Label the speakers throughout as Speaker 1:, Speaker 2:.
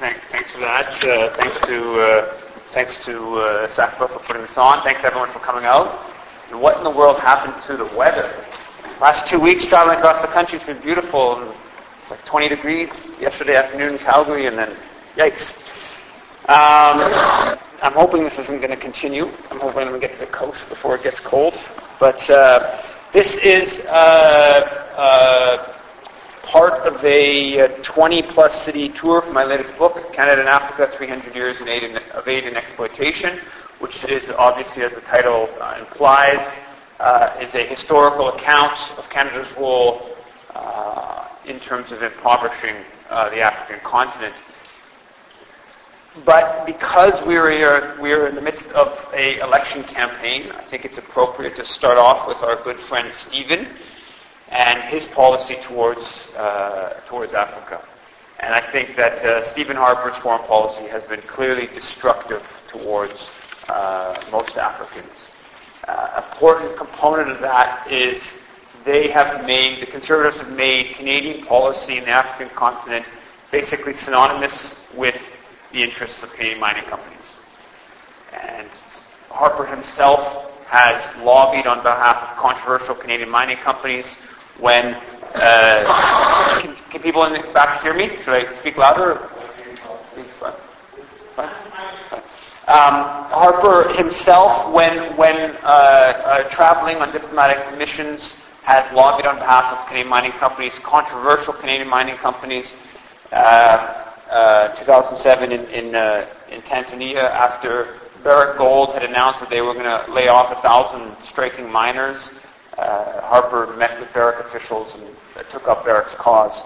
Speaker 1: Thanks, thanks for that. Uh, thanks to uh, thanks to uh, SACPA for putting this on. Thanks everyone for coming out. And what in the world happened to the weather? Last two weeks traveling across the country has been beautiful. It's like 20 degrees yesterday afternoon in Calgary, and then yikes. Um, I'm hoping this isn't going to continue. I'm hoping I'm going to get to the coast before it gets cold. But uh, this is uh, uh, part of a 20-plus uh, city tour for my latest book, Canada and Africa, 300 Years of Aid and Exploitation, which is obviously, as the title uh, implies, uh, is a historical account of Canada's role uh, in terms of impoverishing uh, the African continent. But because we're, we're in the midst of a election campaign, I think it's appropriate to start off with our good friend Stephen and his policy towards, uh, towards Africa. And I think that uh, Stephen Harper's foreign policy has been clearly destructive towards uh, most Africans. Uh, important component of that is they have made, the Conservatives have made Canadian policy in the African continent basically synonymous with the interests of Canadian mining companies. And Harper himself has lobbied on behalf of controversial Canadian mining companies when uh, can, can, people in the back hear me? Should I speak louder? Um, Harper himself, when when uh, uh, traveling on diplomatic missions, has lobbied on behalf of Canadian mining companies, controversial Canadian mining companies. Uh, uh 2007 in in, uh, in Tanzania, after Barrick Gold had announced that they were going to lay off a thousand striking miners uh, Harper met with Barrick officials and took up Barrick's cause.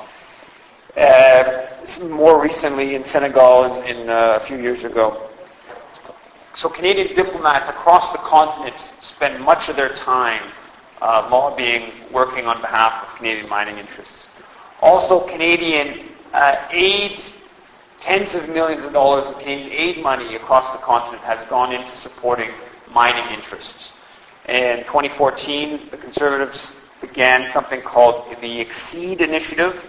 Speaker 1: Uh, more recently in Senegal in, in uh, a few years ago. So Canadian diplomats across the continent spend much of their time uh, lobbying, working on behalf of Canadian mining interests. Also, Canadian uh, aid, tens of millions of dollars of Canadian aid money across the continent has gone into supporting mining interests. In 2014, the Conservatives began something called the Exceed Initiative,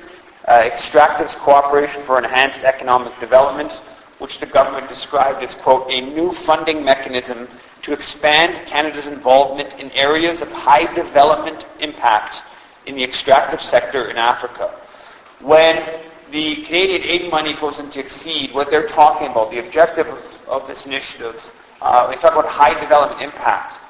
Speaker 1: uh, Extractives Cooperation for Enhanced Economic Development, which the government described as, quote, a new funding mechanism to expand Canada's involvement in areas of high development impact in the extractive sector in Africa. When the Canadian aid money goes into Exceed, what they're talking about, the objective of, of this initiative, uh, they talk about high development impact.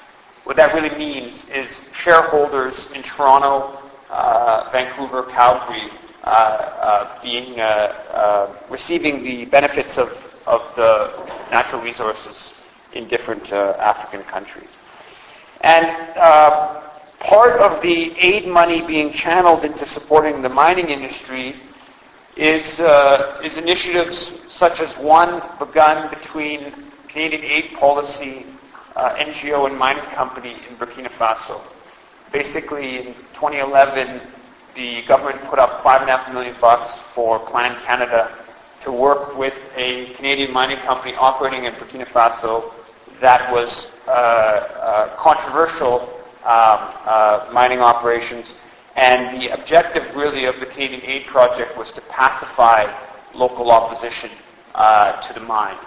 Speaker 1: What that really means is shareholders in Toronto, uh, Vancouver, Calgary, uh, uh, being uh, uh, receiving the benefits of, of the natural resources in different uh, African countries. And part of the aid money being channeled into supporting the mining industry is, is initiatives such as one begun between Canadian aid policy uh, NGO and mining company in Burkina Faso. Basically, in 2011, the government put up five and a half million bucks for Plan Canada to work with a Canadian mining company operating in Burkina Faso that was uh, uh, controversial um, uh, mining operations. And the objective really of the Canadian Aid Project was to pacify local opposition uh, to the mine.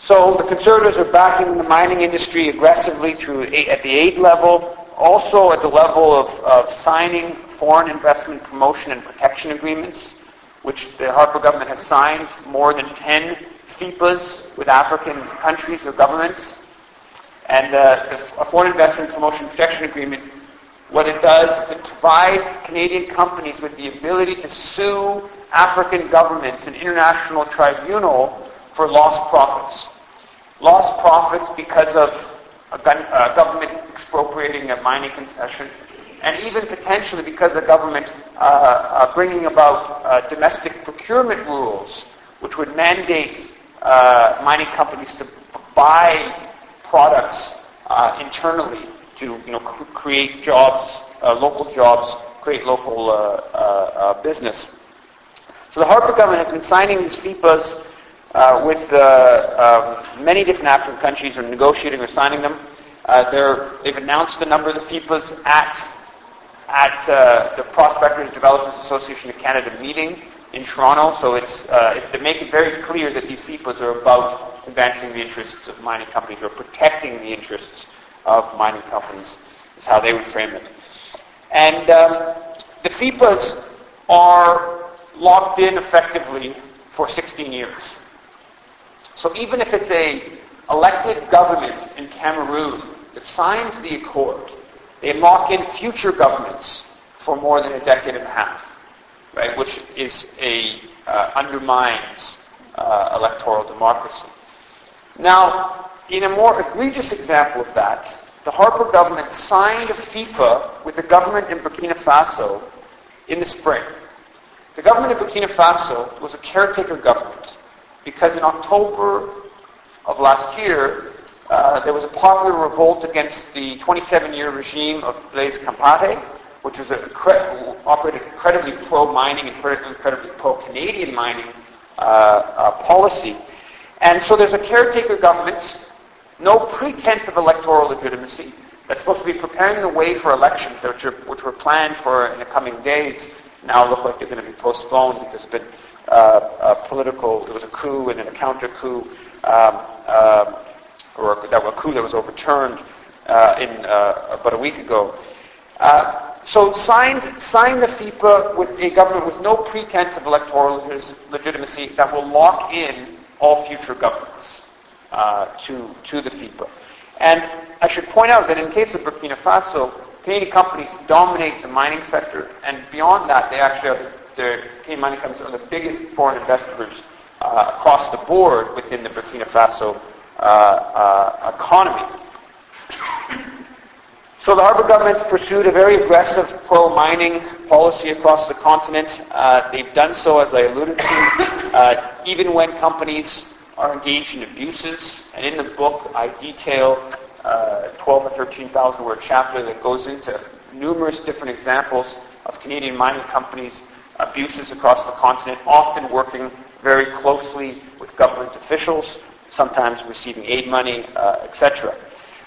Speaker 1: So the Conservatives are backing the mining industry aggressively through at the aid level, also at the level of, of signing foreign investment promotion and protection agreements, which the Harper government has signed more than 10 FIPAs with African countries or governments. And uh, a foreign investment promotion protection agreement, what it does is it provides Canadian companies with the ability to sue African governments in international tribunal for lost profits. Lost profits because of a gun, uh, government expropriating a mining concession, and even potentially because of government uh, uh, bringing about uh, domestic procurement rules, which would mandate uh, mining companies to buy products uh, internally to you know, create jobs, local jobs, create local business. So the Harper government has been signing these FIPAs uh, with uh, um, many different African countries are negotiating or signing them. Uh, they've announced the number of the FIPAs at at uh, the Prospectors Development Association of Canada meeting in Toronto. So it's uh, they make it very clear that these FIPAs are about advancing the interests of mining companies or protecting the interests of mining companies is how they would frame it. And um, the FIPAs are locked in effectively for 16 years. So even if it's a elected government in Cameroon that signs the accord, they lock in future governments for more than a decade and a half, right? Which is a uh, undermines uh, electoral democracy. Now, in a more egregious example of that, the Harper government signed a FIPA with the government in Burkina Faso in the spring. The government of Burkina Faso was a caretaker government because in October of last year, uh, there was a popular revolt against the 27-year regime of Blaise Compaoré, which was a, operated incredibly pro-mining and incredibly pro-Canadian mining uh, uh, policy. And so there's a caretaker government, no pretense of electoral legitimacy, that's supposed to be preparing the way for elections, which, are, which were planned for in the coming days, now look like they're going to be postponed because of been uh, political, there was a coup and then a counter coup, um, um, or that was a coup that was overturned uh, in uh, about a week ago. Uh, so signed, signed the FIPA with a government with no pretense of electoral legitimacy that will lock in all future governments to, to the FIPA. And I should point out that in case of Burkina Faso, Canadian companies dominate the mining sector, and beyond that, they actually are the Canadian mining companies are the biggest foreign investors uh, across the board within the Burkina Faso uh, uh, economy. So the Harper government pursued a very aggressive pro-mining policy across the continent. Uh, they've done so, as I alluded to, uh, even when companies are engaged in abuses. And in the book, I detail uh, 12 or 13,000 word chapter that goes into numerous different examples of Canadian mining companies' abuses across the continent, often working very closely with government officials, sometimes receiving aid money, uh, etc.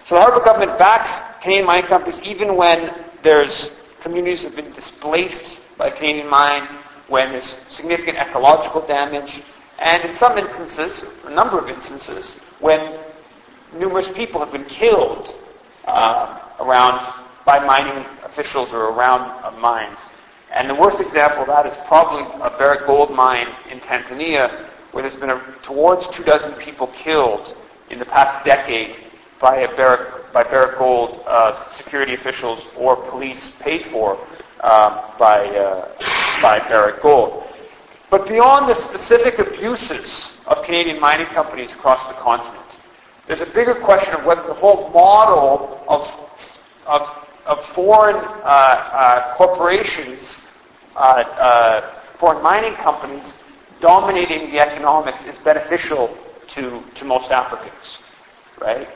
Speaker 1: So the Harper government backs Canadian mining companies even when there's communities have been displaced by Canadian mine, when there's significant ecological damage, and in some instances, a number of instances, when numerous people have been killed uh, around by mining officials or around uh, mines. And the worst example of that is probably a Barrick gold mine in Tanzania, where there's been a, towards two dozen people killed in the past decade by a Barrick, by Barrick Gold uh, security officials or police paid for um, by, uh, by Barrick Gold. But beyond the specific abuses of Canadian mining companies across the continent, there's a bigger question of whether the whole model of, of, of foreign uh, uh, corporations, uh, uh, foreign mining companies dominating the economics is beneficial to, to most Africans, right?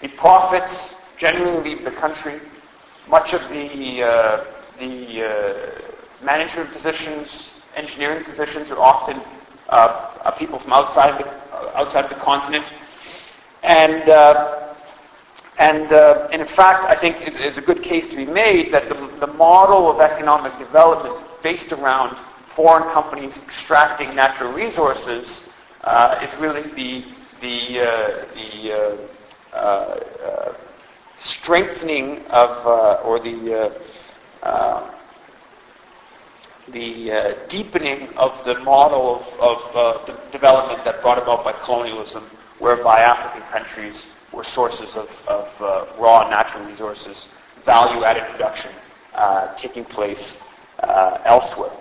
Speaker 1: The profits generally leave the country. Much of the, uh, the uh, management positions, engineering positions are often uh, people from outside the, outside the continent. And, uh, and, uh, and in fact, I think it is a good case to be made that the, the model of economic development based around foreign companies extracting natural resources uh, is really the, the, uh, the uh, uh, strengthening of, or the, the deepening of the model of, of de- development that brought about by colonialism whereby African countries were sources of, of uh, raw natural resources, value-added production uh, taking place uh, elsewhere.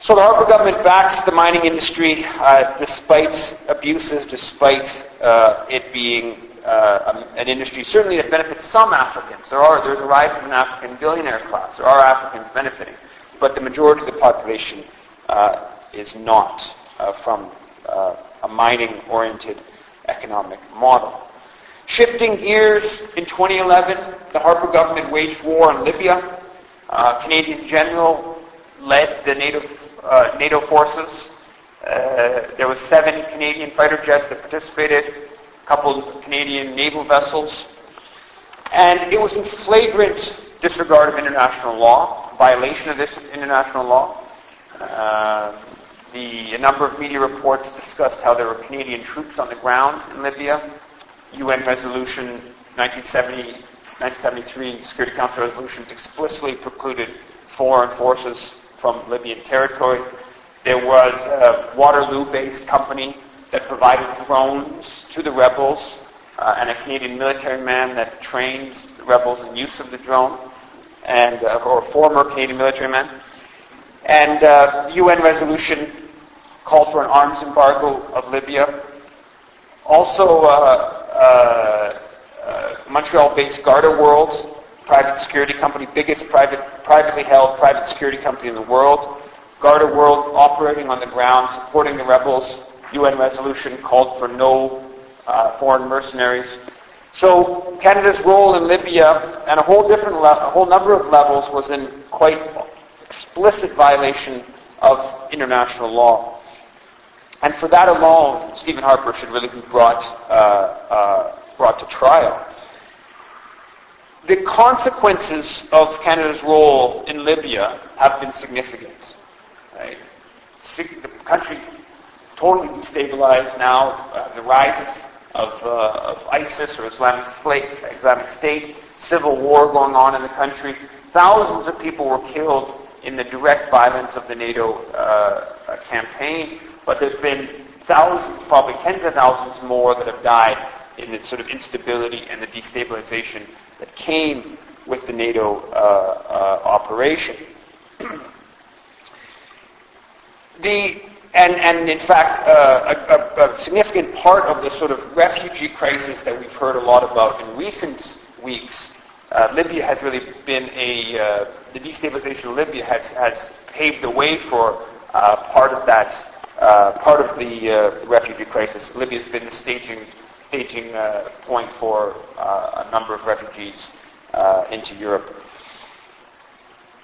Speaker 1: So the Harper government backs the mining industry uh, despite abuses, despite uh, it being uh, an industry certainly that benefits some Africans. There are there's a rise of an African billionaire class. There are Africans benefiting, but the majority of the population is not from a mining-oriented economic model. Shifting gears, in 2011, the Harper government waged war on Libya. Uh, Canadian general led the NATO, uh, NATO forces. Uh, there were seven Canadian fighter jets that participated, a couple of Canadian naval vessels. And it was in flagrant disregard of international law, violation of this international law. Uh, the, a number of media reports discussed how there were Canadian troops on the ground in Libya. UN Resolution 1970, 1973 Security Council resolutions explicitly precluded foreign forces from Libyan territory. There was a Waterloo-based company that provided drones to the rebels uh, and a Canadian military man that trained the rebels in use of the drone, and uh, or a former Canadian military man. And uh, UN resolution called for an arms embargo of Libya. Also, uh, Montreal-based Garda World, private security company, biggest private, privately held private security company in the world. Garda World operating on the ground, supporting the rebels. UN resolution called for no uh, foreign mercenaries. So Canada's role in Libya, and a whole different, le- a whole number of levels, was in quite explicit violation of international law. And for that alone, Stephen Harper should really be brought uh, uh, brought to trial. The consequences of Canada's role in Libya have been significant. Right? The country totally destabilized now. Uh, the rise of, of, uh, of, ISIS or Islamic State, Islamic State, civil war going on in the country. Thousands of people were killed in the direct violence of the NATO uh, campaign, but there's been thousands, probably tens of thousands more that have died in the sort of instability and the destabilization that came with the NATO uh, uh, operation. the and, and in fact, uh, a, a, significant part of the sort of refugee crisis that we've heard a lot about in recent weeks, uh, Libya has really been a, uh, the destabilization of Libya has, has paved the way for uh, part of that, part of the refugee crisis. Libya has been the staging, staging uh, point for uh, a number of refugees uh, into Europe.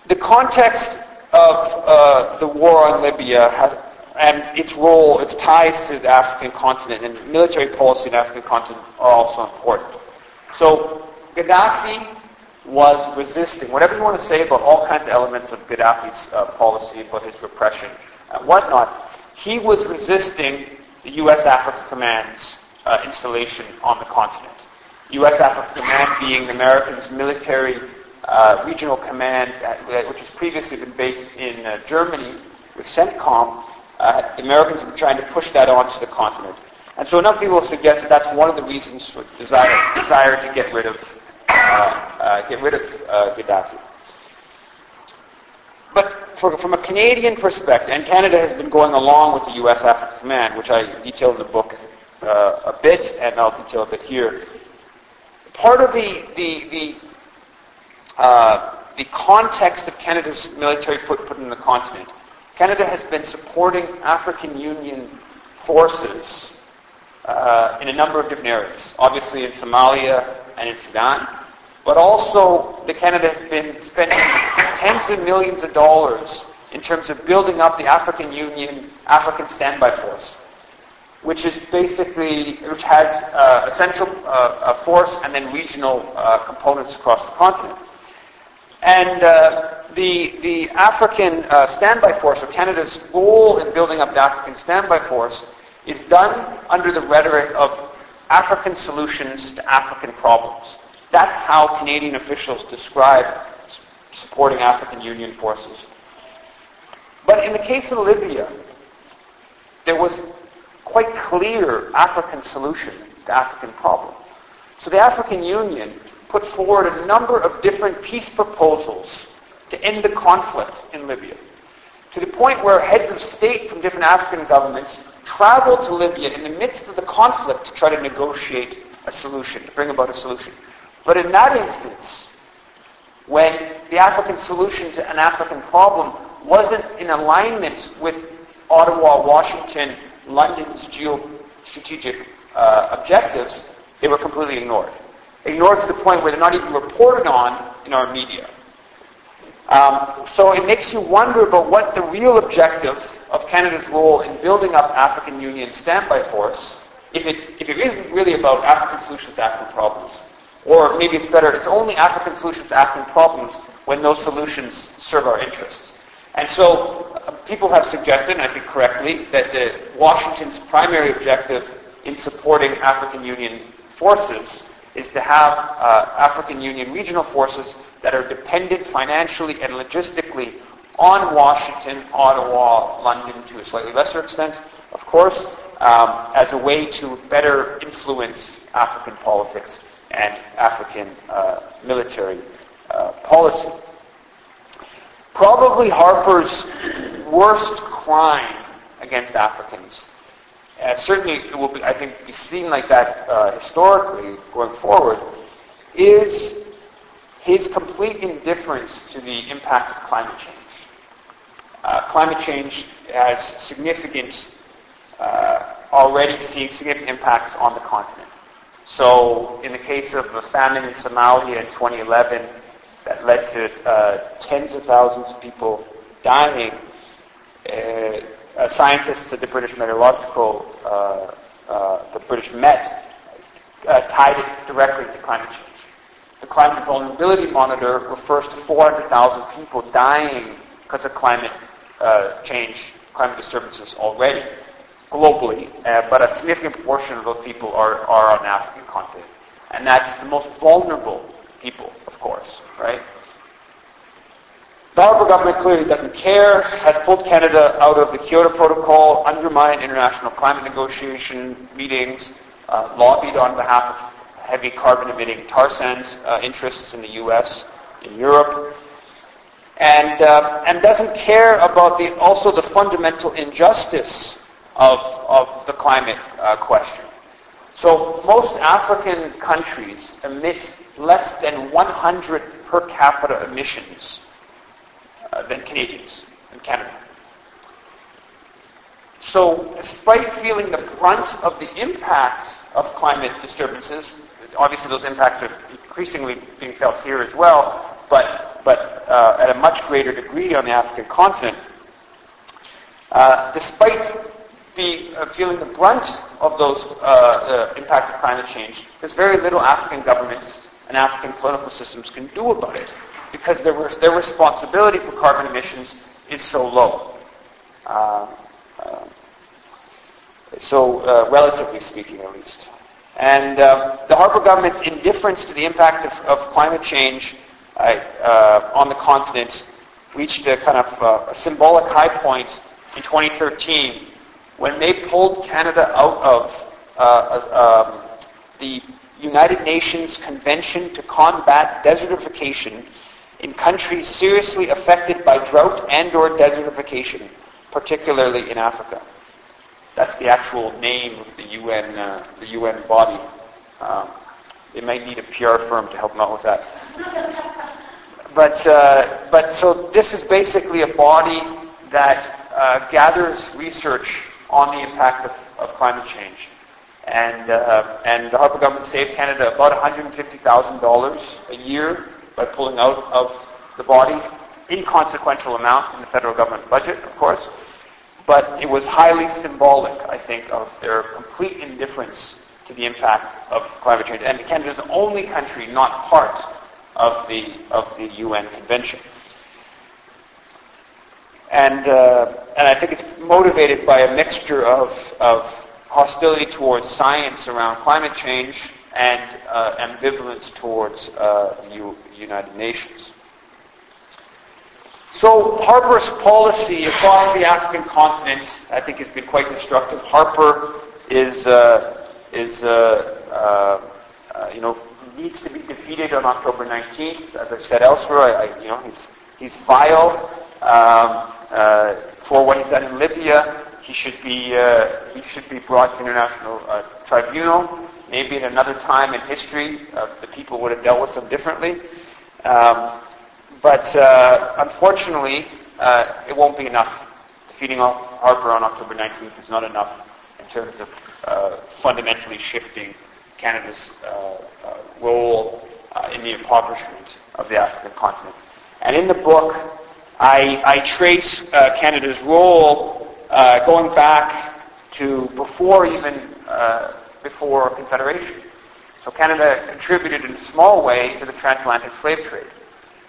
Speaker 1: The context of the war on Libya has, and its role, its ties to the African continent and military policy in the African continent are also important. So Gaddafi was resisting, whatever you want to say about all kinds of elements of Gaddafi's uh, policy, about his repression and whatnot, he was resisting the U.S. Africa Command's uh, installation on the continent. U.S. Africa Command being the Americans' military uh, regional command, uh, which has previously been based in uh, Germany with CENTCOM, uh, Americans have been trying to push that onto the continent. And so enough people have suggested that's one of the reasons for desire, desire to get rid of, uh, uh, get rid of Gaddafi. But for, from a Canadian perspective, and Canada has been going along with the U.S. Africa Command, which I detail in the book uh, a bit, and I'll detail a bit here. Part of the the the, uh, the context of Canada's military footprint in the continent Canada has been supporting African Union forces uh, in a number of different areas, obviously in Somalia and in Sudan, but also the Canada has been spending tens of millions of dollars in terms of building up the African Union African Standby Force, which is basically which has uh, a central uh, a force and then regional uh, components across the continent. And uh, the, the African uh, Standby Force, or Canada's role in building up the African Standby Force, is done under the rhetoric of African solutions to African problems. That's how Canadian officials describe supporting African Union forces. But in the case of Libya, there was quite clear African solution to African problem. So the African Union put forward a number of different peace proposals to end the conflict in Libya. To the point where heads of state from different African governments traveled to Libya in the midst of the conflict to try to negotiate a solution, to bring about a solution. But in that instance, when the African solution to an African problem wasn't in alignment with Ottawa, Washington, London's geostrategic uh, objectives, they were completely ignored ignored to the point where they're not even reported on in our media. Um, so it makes you wonder about what the real objective of Canada's role in building up African Union standby force, if it, if it isn't really about African solutions to African problems. Or maybe it's better, it's only African solutions to African problems when those solutions serve our interests. And so uh, people have suggested, and I think correctly, that the, Washington's primary objective in supporting African Union forces is to have uh, African Union regional forces that are dependent financially and logistically on Washington, Ottawa, London to a slightly lesser extent, of course, um, as a way to better influence African politics and African uh, military uh, policy. Probably Harper's worst crime against Africans, certainly it will be, I think, be seen like that uh, historically going forward, is his complete indifference to the impact of climate change. Uh, climate change has significant, uh, already seeing significant impacts on the continent. So in the case of the famine in Somalia in 2011, that led to uh, tens of thousands of people dying, uh, scientists at the British Meteorological, uh, uh, the British Met, uh, tied it directly to climate change. The Climate Vulnerability Monitor refers to 400,000 people dying because of climate change, climate disturbances already globally, uh, but a significant proportion of those people are, are on the African continent. And that's the most vulnerable people, of course, right? The Harper government clearly doesn't care, has pulled Canada out of the Kyoto Protocol, undermined international climate negotiation meetings, uh, lobbied on behalf of heavy carbon-emitting tar sands uh, interests in the U.S., in Europe, and, uh, and doesn't care about the, also the fundamental injustice of, of the climate uh, question. So most African countries emit less than 100 per capita emissions uh, than Canadians in Canada. So despite feeling the brunt of the impact of climate disturbances, obviously those impacts are increasingly being felt here as well, but, but uh, at a much greater degree on the African continent, uh, despite be uh, feeling the brunt of those uh, uh, impact of climate change, there's very little African governments and African political systems can do about it because their, their responsibility for carbon emissions is so low. Uh, uh, so, uh, relatively speaking, at least. And um, the Harper government's indifference to the impact of, of climate change on the continent reached a kind of a symbolic high point in 2013 when they pulled Canada out of uh, um, the United Nations Convention to Combat Desertification in countries seriously affected by drought and or desertification, particularly in Africa. That's the actual name of the UN, uh, the UN body. Um, they might need a PR firm to help them out with that. but, uh, but so this is basically a body that uh, gathers research on the impact of, of climate change. And, uh, and the Harper government saved Canada about $150,000 a year by pulling out of the body. Inconsequential amount in the federal government budget, of course. But it was highly symbolic, I think, of their complete indifference to the impact of climate change. And Canada is the only country not part of the, of the UN Convention. And, uh, and I think it's motivated by a mixture of, of hostility towards science around climate change and uh, ambivalence towards uh, the United Nations. So Harper's policy across the African continent, I think, has been quite destructive. Harper is, uh, is uh, uh, uh, you know, needs to be defeated on October 19th. As I've said elsewhere, I, I, you know, he's, he's vile. Um, for what he's done in Libya. He should be uh, he should be brought to international uh, tribunal. Maybe at another time in history, the people would have dealt with him differently. Um, but unfortunately, it won't be enough. Defeating Harper on October 19th is not enough in terms of uh, fundamentally shifting Canada's uh, uh, role in the impoverishment of the African continent. And in the book, I, I trace uh, Canada's role uh, going back to before even uh, before Confederation. So Canada contributed in a small way to the transatlantic slave trade.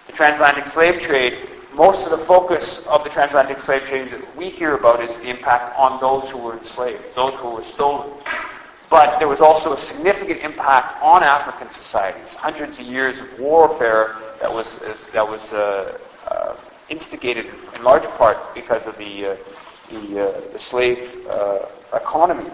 Speaker 1: The transatlantic slave trade most of the focus of the transatlantic slave trade that we hear about is the impact on those who were enslaved, those who were stolen. But there was also a significant impact on African societies, hundreds of years of warfare that was that was uh, uh, instigated in large part because of the uh, the, uh, the, slave uh, economy.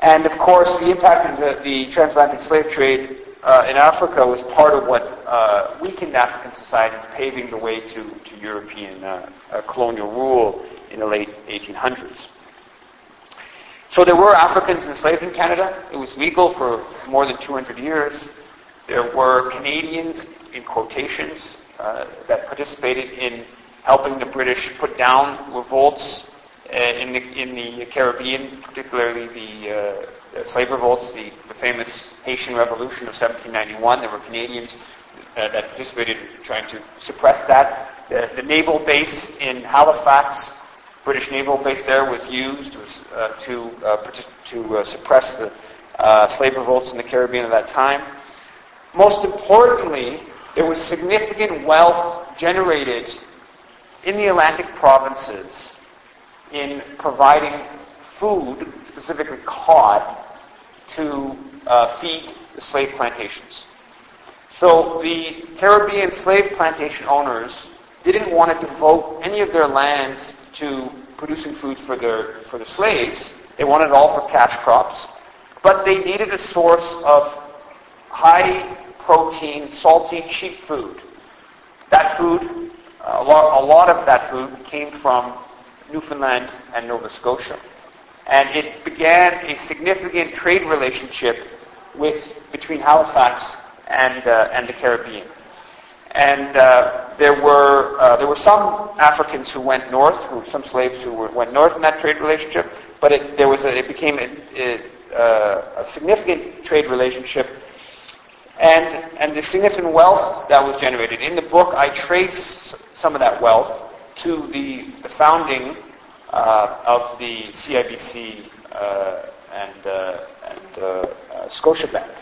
Speaker 1: And of course, the impact of the, the transatlantic slave trade uh, in Africa was part of what uh, weakened African societies, paving the way to, to European uh, uh colonial rule in the late 1800s. So there were Africans enslaved in Canada. It was legal for more than 200 years. There were Canadians, in quotations, that participated in helping the British put down revolts uh, in, the, in the Caribbean, particularly the uh, slave revolts, the, the, famous Haitian Revolution of 1791. There were Canadians uh, that participated in trying to suppress that. The, the, naval base in Halifax, British naval base there, was used uh, to, uh, to uh, suppress the uh, slave revolts in the Caribbean at that time. Most importantly, there was significant wealth generated in the Atlantic provinces in providing food, specifically cod, to uh, feed the slave plantations. So the Caribbean slave plantation owners didn't want to devote any of their lands to producing food for their for the slaves. They wanted it all for cash crops, but they needed a source of high protein, salty, cheap food. That food, a lot, a lot of that food came from Newfoundland and Nova Scotia. And it began a significant trade relationship with, between Halifax and, uh, and the Caribbean. And uh, there were uh, there were some Africans who went north, who some slaves who were, went north in that trade relationship. But it, there was a, it became a, a, uh, a significant trade relationship, and and the significant wealth that was generated. In the book, I trace some of that wealth to the, the founding uh, of the CIBC uh, and, uh, and uh, uh, Scotiabank.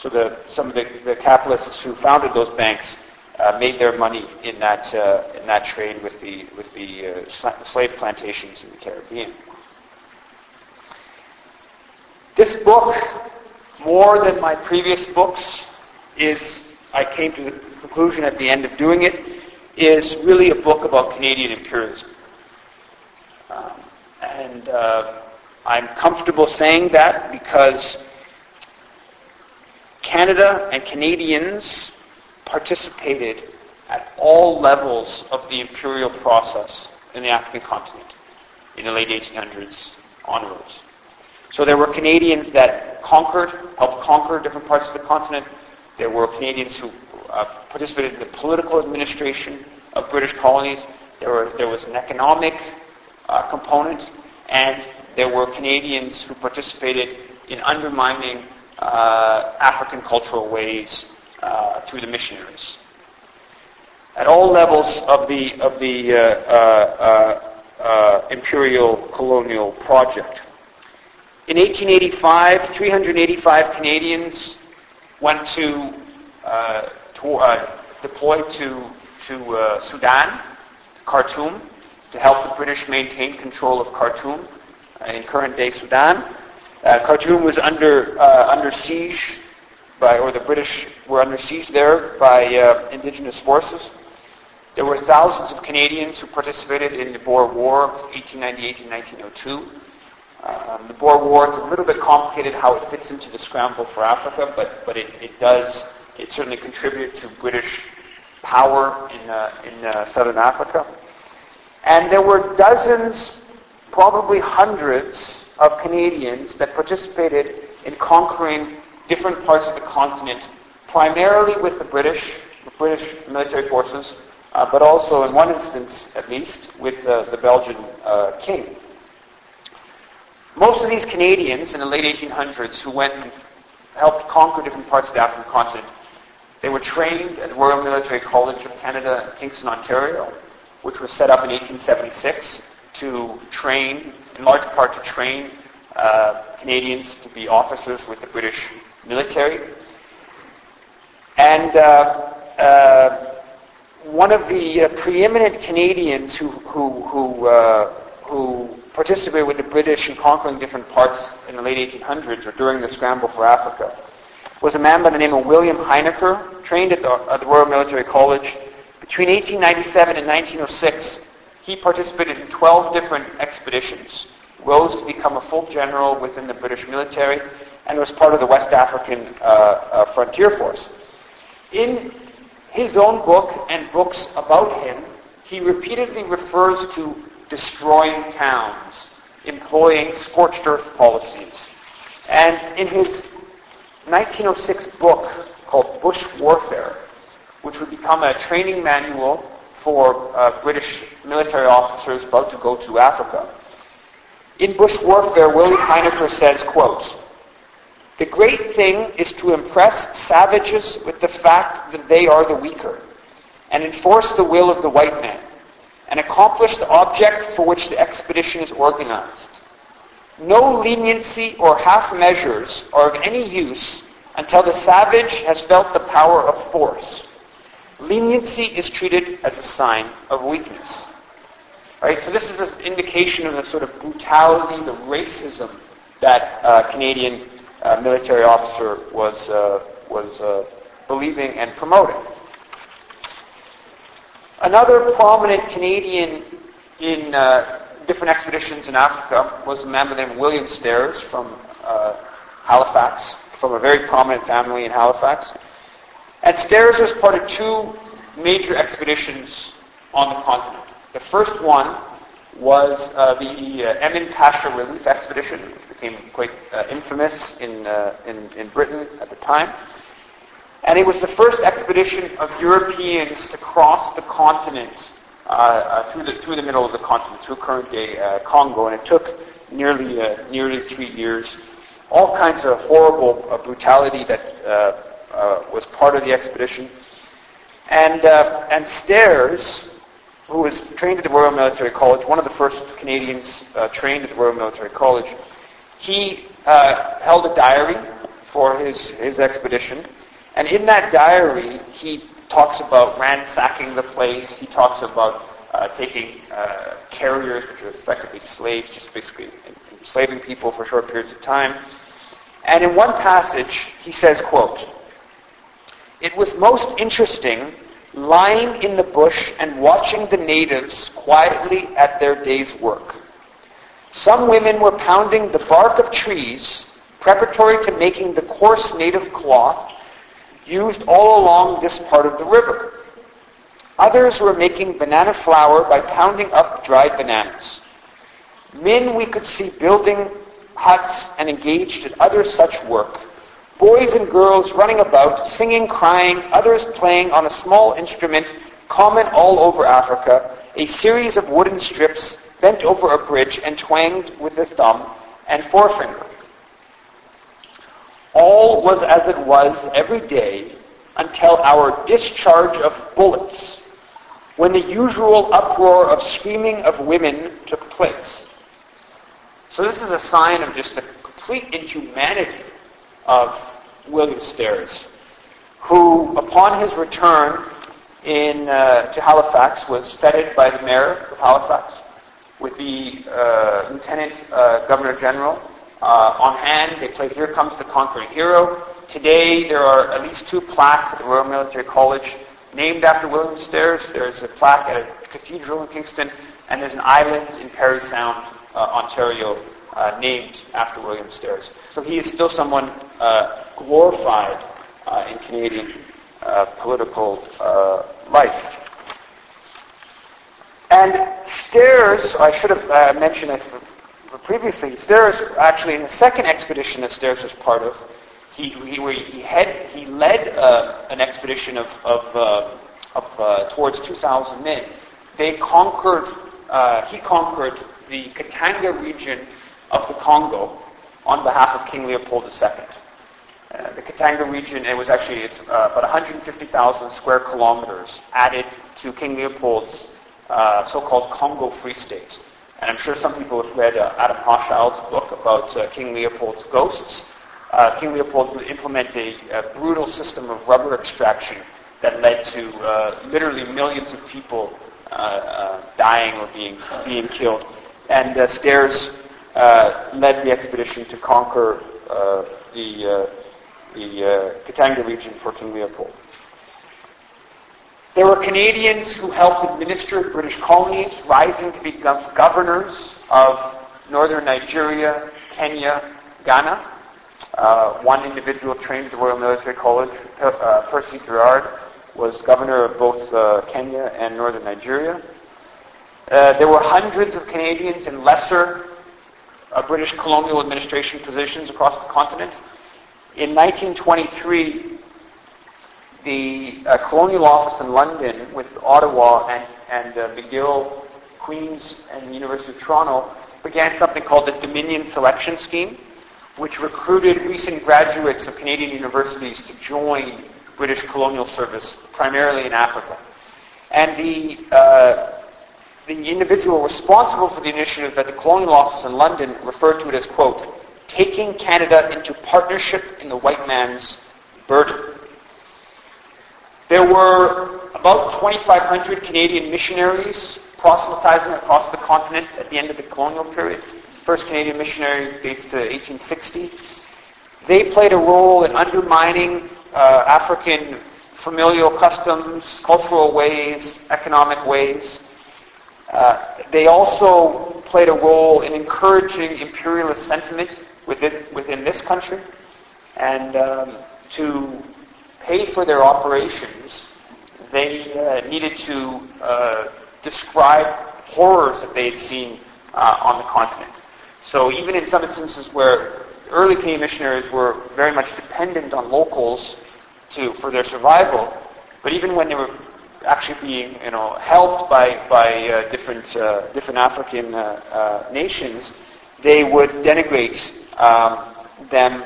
Speaker 1: So the, some of the, the, capitalists who founded those banks uh, made their money in that, in that trade with the, with the slave plantations in the Caribbean. This book, more than my previous books, is, I came to the conclusion at the end of doing it, is really a book about Canadian imperialism. Um, and uh, I'm comfortable saying that because Canada and Canadians participated at all levels of the imperial process in the African continent in the late 1800s onwards. So there were Canadians that conquered, helped conquer different parts of the continent. There were Canadians who uh, participated in the political administration of British colonies. There, were, there was an economic uh, component, and there were Canadians who participated in undermining uh, African cultural ways uh, through the missionaries. At all levels of the of the uh, uh, imperial colonial project. In 1885, 385 Canadians went to, to deployed to to uh, Sudan, Khartoum, to help the British maintain control of Khartoum uh, in current-day Sudan. Uh, Khartoum was under uh, under siege by, or the British were under siege there by uh, indigenous forces. There were thousands of Canadians who participated in the Boer War of 1898 and 1902. Um, the Boer War is a little bit complicated how it fits into the scramble for Africa, but, but it, it does, it certainly contributed to British power in, uh, in uh, southern Africa. And there were dozens, probably hundreds, of Canadians that participated in conquering different parts of the continent, primarily with the British, the British military forces, uh, but also, in one instance at least, with uh, the Belgian uh, king. Most of these Canadians in the late 1800s who went and helped conquer different parts of the African continent they were trained at the Royal Military College of Canada in Kingston, Ontario, which was set up in 1876 to train, in large part to train uh, Canadians to be officers with the British military. And uh, uh, one of the uh, preeminent Canadians who, who, who, uh, who participated with the British in conquering different parts in the late 1800s or during the scramble for Africa was a man by the name of William Heneker, trained at the, at the Royal Military College. Between 1897 and 1906, he participated in 12 different expeditions, rose to become a full general within the British military, and was part of the West African uh, uh, Frontier Force. In his own book and books about him, he repeatedly refers to destroying towns, employing scorched earth policies. And in his 1906 book called Bush Warfare, which would become a training manual for uh, British military officers about to go to Africa. In Bush Warfare, William Heneker says, quote, the great thing is to impress savages with the fact that they are the weaker, and enforce the will of the white man, and accomplish the object for which the expedition is organized. No leniency or half measures are of any use until the savage has felt the power of force. Leniency is treated as a sign of weakness. Right? So this is an indication of the sort of brutality, the racism that uh, Canadian uh, military officer was, uh, was uh, believing and promoting. Another prominent Canadian in uh, different expeditions in Africa was a man by the name of William Stairs from uh, Halifax, from a very prominent family in Halifax. And Stairs was part of two major expeditions on the continent. The first one was uh, the uh, Emin Pasha Relief Expedition, which became quite uh, infamous in, uh, in, in Britain at the time. And it was the first expedition of Europeans to cross the continent uh, uh, through, the, through the middle of the continent, through current-day Congo, and it took nearly, nearly three years. All kinds of horrible brutality that was part of the expedition. And, and Stairs who was trained at the Royal Military College, one of the first Canadians uh, trained at the Royal Military College, he uh, held a diary for his, his expedition. And in that diary, he talks about ransacking the place. He talks about uh, taking uh, carriers, which are effectively slaves, just basically enslaving people for short periods of time. And in one passage, he says, quote, It was most interesting lying in the bush and watching the natives quietly at their day's work. Some women were pounding the bark of trees preparatory to making the coarse native cloth used all along this part of the river. Others were making banana flour by pounding up dried bananas. Men we could see building huts and engaged in other such work boys and girls running about, singing, crying, others playing on a small instrument common all over Africa, a series of wooden strips bent over a bridge and twanged with the thumb and forefinger. All was as it was every day until our discharge of bullets, when the usual uproar of screaming of women took place. So this is a sign of just the complete inhumanity of William Stairs, who, upon his return in, uh, to Halifax, was feted by the mayor of Halifax with the uh, lieutenant uh, governor general uh, on hand. They played "Here Comes the Conquering Hero." Today, there are at least two plaques at the Royal Military College named after William Stairs. There's a plaque at a cathedral in Kingston, and there's an island in Parry Sound, uh, Ontario, uh, named after William Stairs. So he is still someone uh, glorified uh, in Canadian uh, political uh, life. And Stairs, I should have mentioned previously, Stairs actually in the second expedition that Stairs was part of, he, he, he, had, he led an expedition of, of, of towards 2,000 men. They conquered, he conquered the Katanga region of the Congo on behalf of King Leopold II. Uh, the Katanga region, it was actually it's uh, about 150,000 square kilometers added to King Leopold's uh, so-called Congo Free State. And I'm sure some people have read uh, Adam Hochschild's book about uh, King Leopold's ghosts. Uh, King Leopold would implement a, a, brutal system of rubber extraction that led to uh, literally millions of people uh, uh, dying or being being killed. And uh, led the expedition to conquer the the Katanga region for King Leopold. There were Canadians who helped administer British colonies, rising to become governors of northern Nigeria, Kenya, Ghana. Uh, one individual trained at the Royal Military College, uh, Percy Girouard, was governor of both uh, Kenya and northern Nigeria. Uh, there were hundreds of Canadians in lesser uh, British colonial administration positions across the continent. In 1923, the uh, colonial office in London with Ottawa and, and McGill, Queen's, and the University of Toronto began something called the Dominion Selection Scheme, which recruited recent graduates of Canadian universities to join British colonial service, primarily in Africa. And the, uh, the individual responsible for the initiative at the Colonial Office in London referred to it as, quote, taking Canada into partnership in the white man's burden. There were about 2,500 Canadian missionaries proselytizing across the continent at the end of the colonial period. First Canadian missionary dates to 1860. They played a role in undermining uh, African familial customs, cultural ways, economic ways. Uh, they also played a role in encouraging imperialist sentiment within, within this country. And um, to pay for their operations, they uh, needed to uh, describe horrors that they had seen uh, on the continent. So even in some instances where early Canadian missionaries were very much dependent on locals to, for their survival, but even when they were actually being, you know, helped by, by uh, different, uh, different African uh, nations, they would denigrate um, them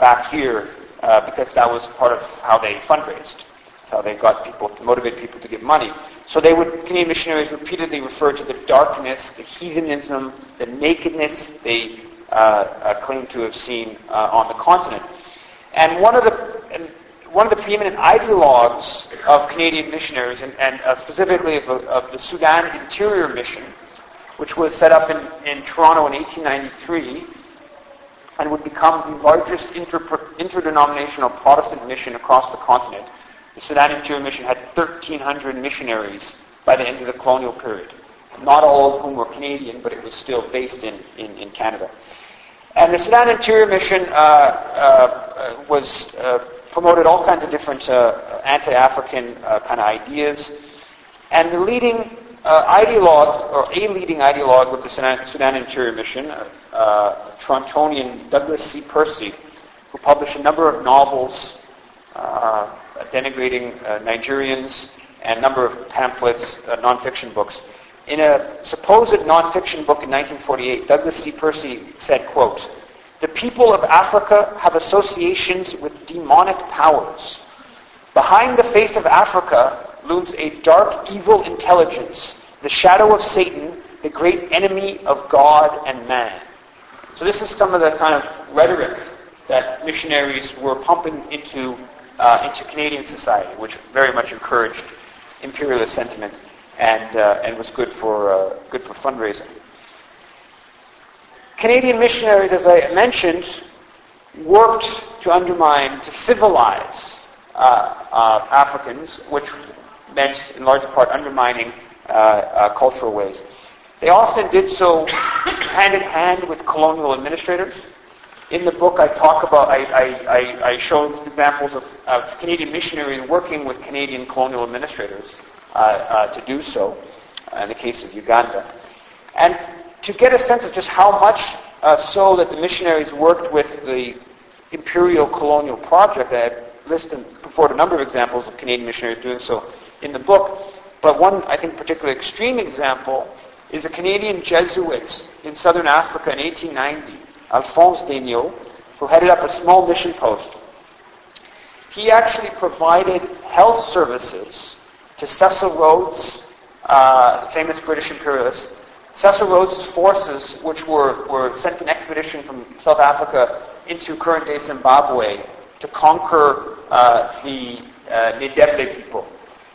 Speaker 1: back here because that was part of how they fundraised. That's how they got people to motivate people to give money. So they would, Canadian missionaries repeatedly refer to the darkness, the heathenism, the nakedness they uh, uh, claim to have seen uh, on the continent. And one of the one of the preeminent ideologues of Canadian missionaries, and, and uh, specifically of, of, the Sudan Interior Mission, which was set up in, in Toronto in 1893 and would become the largest inter- interdenominational Protestant mission across the continent, the Sudan Interior Mission had 1,300 missionaries by the end of the colonial period. Not all of whom were Canadian, but it was still based in, in, in Canada. And the Sudan Interior Mission uh, uh, was uh, promoted all kinds of different uh, anti-African uh, kind of ideas. And the leading uh, ideologue, or a leading ideologue with the Sudan, Interior Mission, uh, Torontonian Douglas C. Percy, who published a number of novels uh, denigrating uh, Nigerians and a number of pamphlets, uh, nonfiction books. In a supposed nonfiction book in 1948, Douglas C. Percy said, quote, the people of Africa have associations with demonic powers. Behind the face of Africa looms a dark, evil intelligence, the shadow of Satan, the great enemy of God and man. So this is some of the kind of rhetoric that missionaries were pumping into uh, into Canadian society, which very much encouraged imperialist sentiment and, uh, and was good for, uh, good for fundraising. Canadian missionaries, as I mentioned, worked to undermine, to civilize uh, uh, Africans, which meant in large part undermining uh, cultural ways. They often did so hand in hand with colonial administrators in the book, I talk about, I, I, I, show examples of, of, Canadian missionaries working with Canadian colonial administrators uh, uh, to do so, in the case of Uganda. And to get a sense of just how much uh, so that the missionaries worked with the imperial colonial project, I list and put forward a number of examples of Canadian missionaries doing so in the book. But one, I think, particularly extreme example is a Canadian Jesuit in southern Africa in 1890 Alphonse Daignault, who headed up a small mission post. He actually provided health services to Cecil Rhodes, uh, famous British imperialist. Cecil Rhodes' forces, which were, were sent an expedition from South Africa into current-day Zimbabwe to conquer uh, the uh, Ndebele people.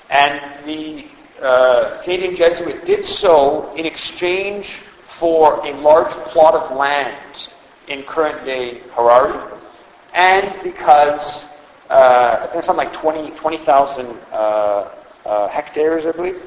Speaker 1: And the uh, Canadian Jesuit did so in exchange for a large plot of land in current-day Harare, and because uh, I think something like 20,000 20, uh, uh, hectares, I believe,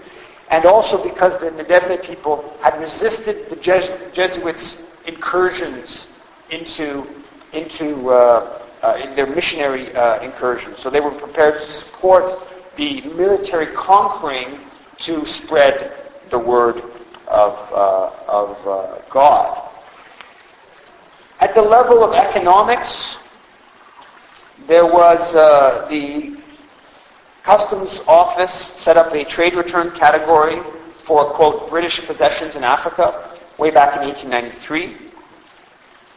Speaker 1: and also because the Ndebele people had resisted the Jes- Jesuits' incursions into into uh, uh, in their missionary incursions. So they were prepared to support the military conquering to spread the word of, uh, of uh, God. At the level of economics, there was uh, the Customs Office set up a trade return category for, quote, British possessions in Africa way back in 1893.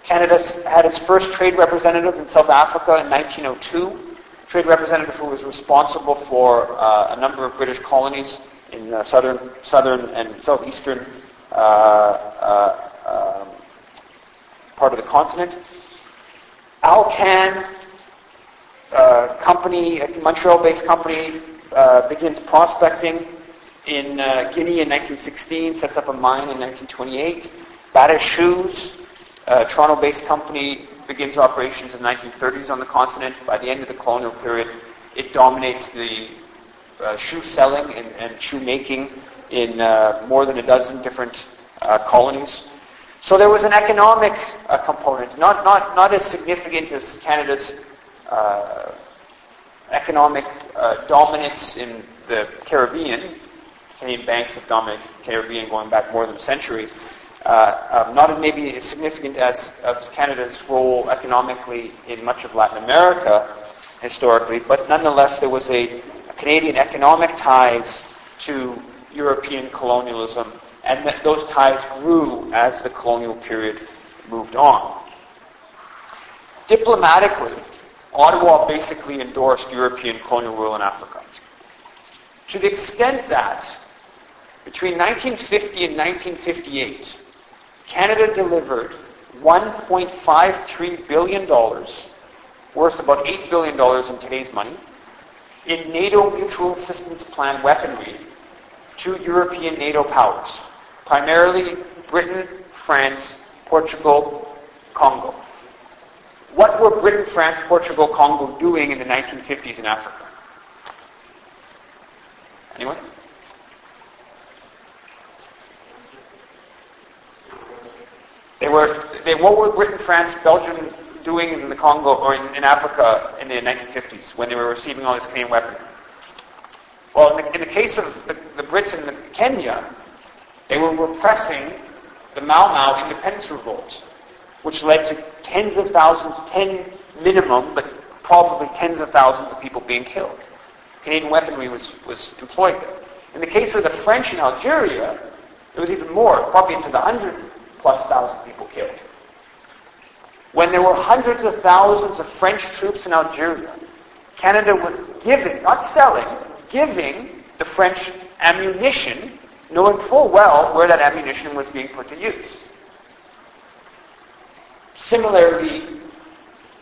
Speaker 1: Canada had its first trade representative in South Africa in 1902, trade representative who was responsible for uh, a number of British colonies in uh, southern, southern and southeastern uh, uh um, part of the continent. Alcan, uh, company, a Montreal-based company, uh, begins prospecting in Guinea in 1916, sets up a mine in 1928. Bata Shoes, a Toronto-based company, begins operations in the 1930s on the continent. By the end of the colonial period, it dominates the uh, shoe selling and, and, shoe making in uh, more than a dozen different uh, colonies. So there was an economic uh, component, not, not, not as significant as Canada's uh, economic uh, dominance in the Caribbean. Canadian banks have dominated the Caribbean going back more than a century. Um, not maybe as significant as, as Canada's role economically in much of Latin America historically, but nonetheless there was a Canadian economic ties to European colonialism, and that those ties grew as the colonial period moved on. Diplomatically, Ottawa basically endorsed European colonial rule in Africa. To the extent that between 1950 and 1958, Canada delivered $1.53 billion, worth about $8 billion in today's money, in NATO Mutual Assistance Plan weaponry to European NATO powers, primarily Britain, France, Portugal, Congo. What were Britain, France, Portugal, Congo doing in the 1950s in Africa? Anyone? They were, they, what were Britain, France, Belgium, doing in the Congo or in, in Africa in the 1950s when they were receiving all this Canadian weaponry? Well, in the, in the case of the, the Brits in the Kenya, they were repressing the Mau Mau independence revolt, which led to tens of thousands, ten minimum, but probably tens of thousands of people being killed. Canadian weaponry was, was employed there. In the case of the French in Algeria, it was even more, probably into the hundred plus thousand people killed. When there were hundreds of thousands of French troops in Algeria, Canada was giving, not selling, giving the French ammunition, knowing full well where that ammunition was being put to use. Similarly,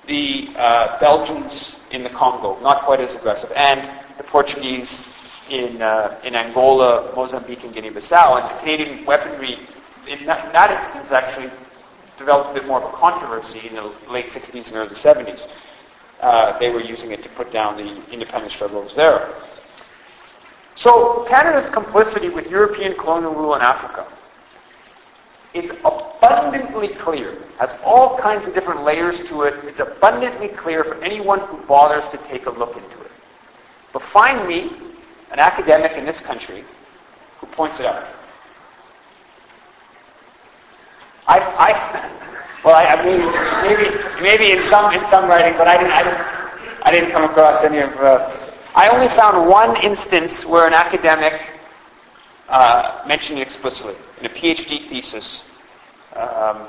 Speaker 1: the uh, Belgians in the Congo, not quite as aggressive, and the Portuguese in, uh, in Angola, Mozambique, and Guinea-Bissau, and the Canadian weaponry in that, in that instance actually developed a bit more of a controversy in the late 60s and early 70s. Uh, they were using it to put down the independence struggles there. So Canada's complicity with European colonial rule in Africa is abundantly clear, has all kinds of different layers to it. It's abundantly clear for anyone who bothers to take a look into it. But find me an academic in this country who points it out. I, I well, I, I, mean, maybe maybe in some in some writing, but I didn't I didn't, I didn't come across any of. Uh, I only found one instance where an academic uh, mentioned it explicitly in a PhD thesis um,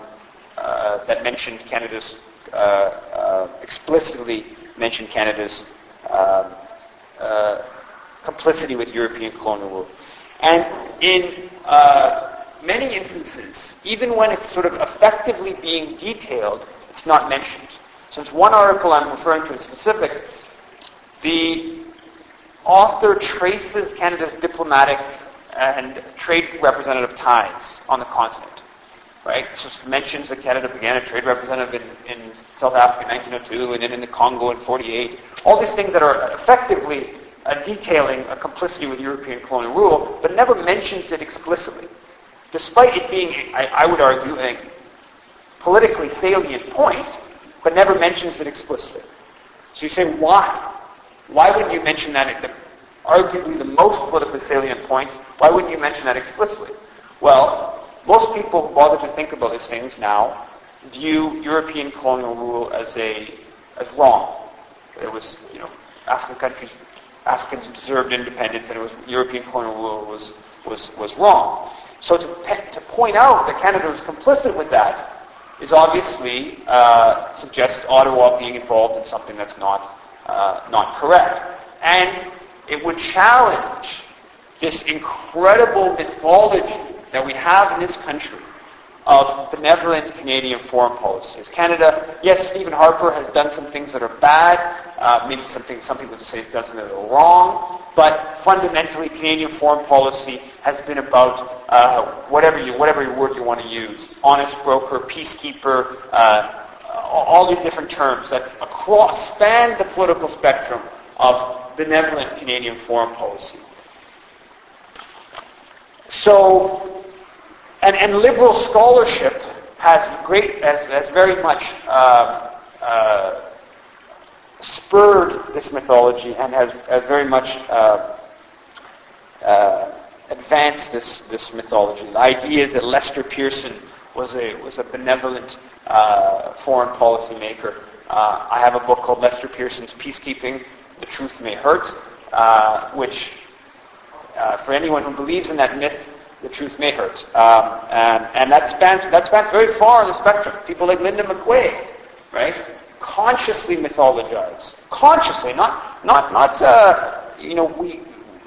Speaker 1: uh, that mentioned Canada's uh, uh, explicitly mentioned Canada's um, uh, complicity with European colonial rule, and in many instances, even when it's sort of effectively being detailed, it's not mentioned. Since one article I'm referring to in specific, the author traces Canada's diplomatic and trade representative ties on the continent. Right? It mentions that Canada began a trade representative in, in South Africa in 1902 and then in the Congo in 48. All these things that are effectively uh, detailing a complicity with European colonial rule, but never mentions it explicitly. Despite it being, I, I would argue, a politically salient point, but never mentions it explicitly. So you say, why? Why wouldn't you mention that at the, arguably the most politically salient point? Why wouldn't you mention that explicitly? Well, most people who bother to think about these things now view European colonial rule as a as wrong. It was, you know, African countries, Africans deserved independence, and it was European colonial rule was was was wrong. So to to point out that Canada was complicit with that is obviously uh, suggests Ottawa being involved in something that's not uh, not correct, and it would challenge this incredible mythology that we have in this country of benevolent Canadian foreign policies. Canada, yes, Stephen Harper has done some things that are bad, uh, maybe something some people just say he does them that are wrong, but fundamentally Canadian foreign policy has been about uh, whatever you whatever word you want to use, honest broker, peacekeeper, uh, all these different terms that across span the political spectrum of benevolent Canadian foreign policy. So, and, and liberal scholarship has great, has, has very much uh, uh, spurred this mythology and has, has very much uh, uh, advanced this, this mythology. The idea is that Lester Pearson was a, was a benevolent uh, foreign policy maker. Uh, I have a book called Lester Pearson's Peacekeeping, The Truth May Hurt, uh, which for anyone who believes in that myth, the truth may hurt. Um, and, and that spans that spans very far on the spectrum. People like Linda McQuaig, right, consciously mythologize, consciously, not not not uh, you know we.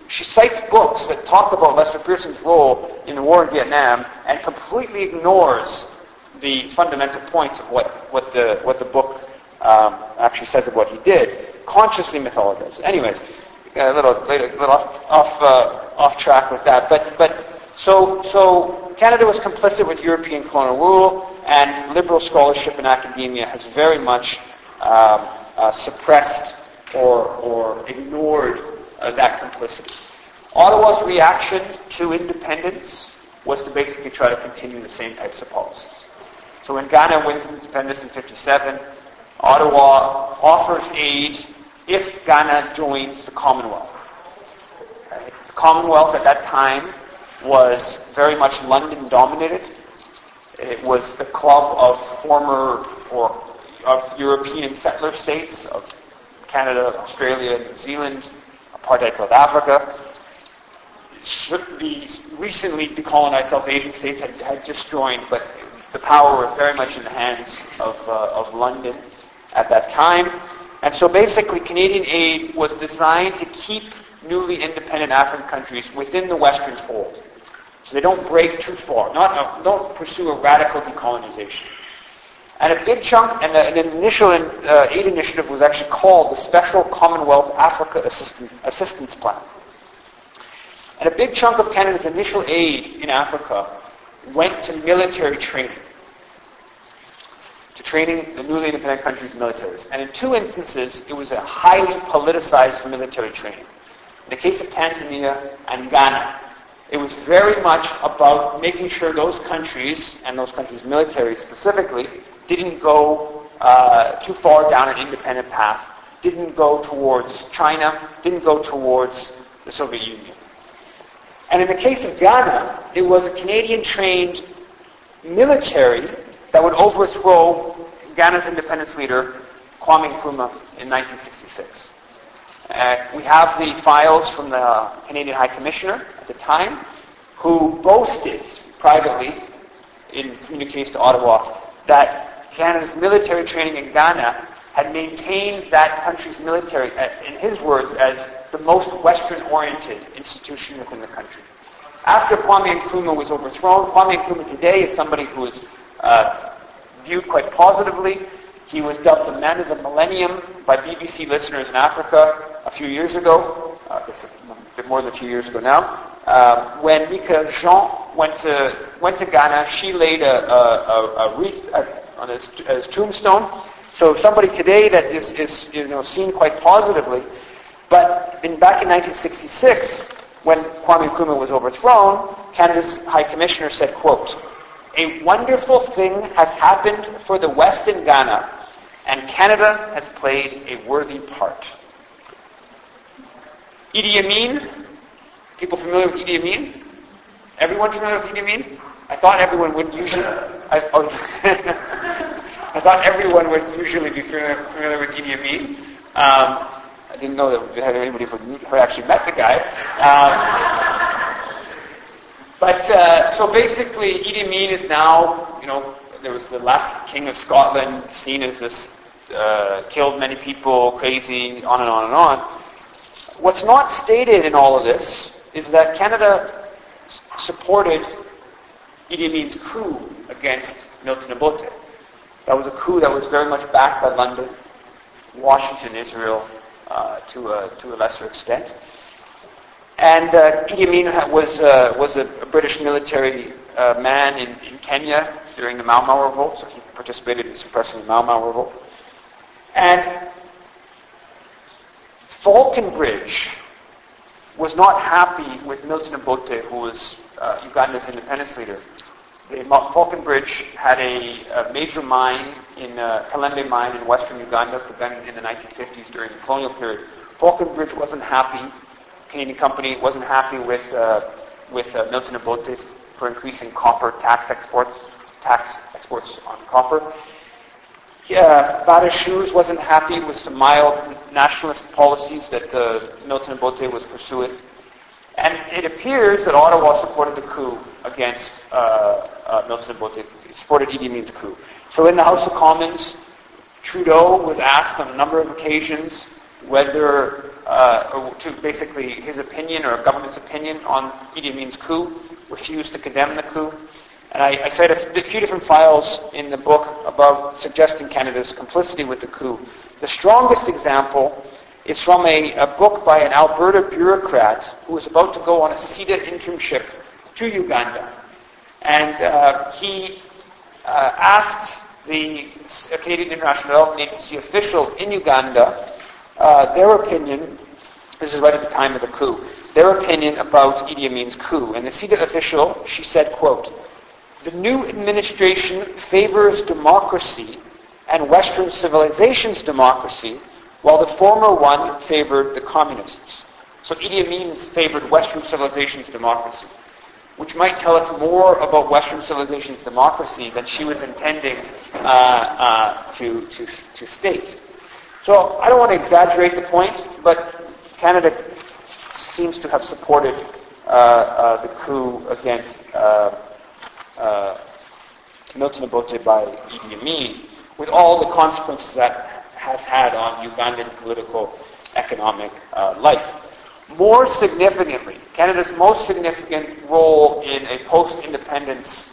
Speaker 1: She cites books that talk about Lester Pearson's role in the war in Vietnam and completely ignores the fundamental points of what, what the what the book um, actually says of what he did. Consciously mythologizes. Anyways, a little, a little off off, uh, off track with that, but but so, so Canada was complicit with European colonial rule, and liberal scholarship and academia has very much um, uh, suppressed or, or ignored uh, that complicity. Ottawa's reaction to independence was to basically try to continue the same types of policies. So when Ghana wins independence in 57, Ottawa offers aid if Ghana joins the Commonwealth. The Commonwealth at that time was very much London dominated. It was the club of former or of European settler states of Canada, Australia, New Zealand, apartheid South Africa. The recently decolonized South Asian states had, had just joined, but the power was very much in the hands of, uh, of London at that time. And so basically Canadian aid was designed to keep newly independent African countries within the Western fold. They don't break too far, not a, uh, don't pursue a radical decolonization. And a big chunk, and an initial uh, aid initiative was actually called the Special Commonwealth Africa Assistance Plan. And a big chunk of Canada's initial aid in Africa went to military training, to training the newly independent countries' militaries. And in two instances, it was a highly politicized military training. In the case of Tanzania and Ghana, it was very much about making sure those countries, and those countries' military specifically, didn't go uh, too far down an independent path, didn't go towards China, didn't go towards the Soviet Union. And in the case of Ghana, it was a Canadian-trained military that would overthrow Ghana's independence leader, Kwame Nkrumah, in 1966. Uh, we have the files from the Canadian High Commissioner at the time, who boasted privately in communiques to Ottawa that Canada's military training in Ghana had maintained that country's military, uh, in his words, as the most Western-oriented institution within the country. After Kwame Nkrumah was overthrown, Kwame Nkrumah today is somebody who is uh, viewed quite positively. He was dubbed the man of the millennium by BBC listeners in Africa a few years ago. uh, it's a bit more than a few years ago now, um, when Michaëlle Jean went to, went to Ghana, she laid a, a, a wreath on his, his, tombstone. So somebody today that is, is you know, seen quite positively. But in, back in 1966, when Kwame Nkrumah was overthrown, Canada's High Commissioner said, quote, a wonderful thing has happened for the West in Ghana, and Canada has played a worthy part. Idi Amin, people familiar with Idi Amin? Everyone familiar with Idi Amin? I thought everyone would usually. I, oh, I thought everyone would usually be familiar, familiar with Idi Amin. Um, I didn't know that we had anybody who actually met the guy. Um, but uh, so basically, Idi Amin is now, you know, there was the last king of Scotland, seen as this uh, killed many people, crazy, on and on and on. What's not stated in all of this is that Canada s- supported Idi Amin's coup against Milton Obote. That was a coup that was very much backed by London, Washington, Israel, uh, to, a, to a lesser extent. And uh, Idi Amin was, uh, was a, a, British military uh, man in, in, Kenya during the Mau Mau revolt, so he participated in suppressing the Mau Mau revolt. And Falconbridge was not happy with Milton Obote, who was uh, Uganda's independence leader. The Falconbridge had a, a major mine in uh, Kilembe mine in western Uganda, but then in the 1950s during the colonial period. Falconbridge wasn't happy. Canadian company wasn't happy with uh, with uh, Milton Obote for increasing copper tax exports, tax exports on copper. Yeah, Bata Shoes wasn't happy with some mild nationalist policies that uh, Milton Obote was pursuing. And it appears that Ottawa supported the coup against uh, uh, Milton Obote, supported Idi Amin's coup. So in the House of Commons, Trudeau was asked on a number of occasions whether, uh, to basically his opinion or government's opinion on Idi Amin's coup, refused to condemn the coup. And I, I cite a, a few different files in the book above suggesting Canada's complicity with the coup. The strongest example is from a, a book by an Alberta bureaucrat who was about to go on a CIDA internship to Uganda. And uh, he uh, asked the Canadian International Development Agency official in Uganda uh, their opinion, this is right at the time of the coup, their opinion about Idi Amin's coup. And the CIDA official, she said, quote, the new administration favors democracy and Western civilization's democracy while the former one favored the communists. So Idi Amin favored Western civilization's democracy, which might tell us more about Western civilization's democracy than she was intending uh, uh, to, to, to state. So I don't want to exaggerate the point, but Canada seems to have supported uh, uh the coup against uh, Milton Obote by Idi Amin, with all the consequences that has had on Ugandan political economic uh, life. More significantly, Canada's most significant role in a post-independence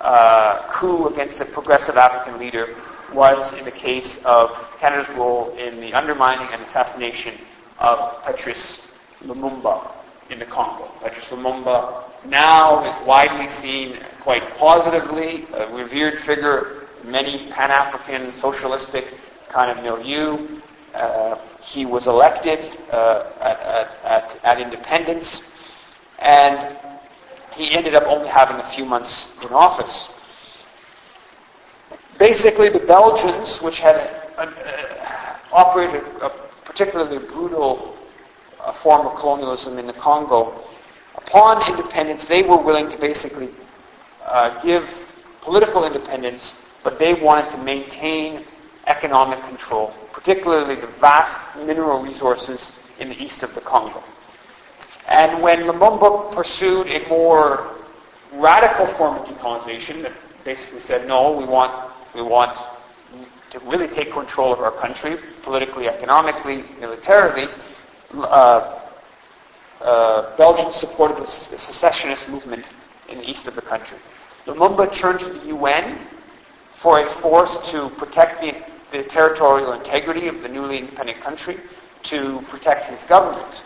Speaker 1: uh, coup against a progressive African leader was in the case of Canada's role in the undermining and assassination of Patrice Lumumba in the Congo. Patrice Lumumba now is widely seen quite positively, a revered figure, in many Pan-African socialistic kind of milieu. Uh, he was elected uh, at, at, at, independence, and he ended up only having a few months in office. Basically, the Belgians, which had uh, operated a particularly brutal uh, form of colonialism in the Congo, upon independence, they were willing to basically uh, give political independence, but they wanted to maintain economic control, particularly the vast mineral resources in the east of the Congo. And when Lumumba pursued a more radical form of decolonization that basically said, no, we want, we want to really take control of our country, politically, economically, militarily, uh, uh, Belgium supported the secessionist movement in the east of the country. Lumumba turned to the UN for a force to protect the the territorial integrity of the newly independent country to protect his government.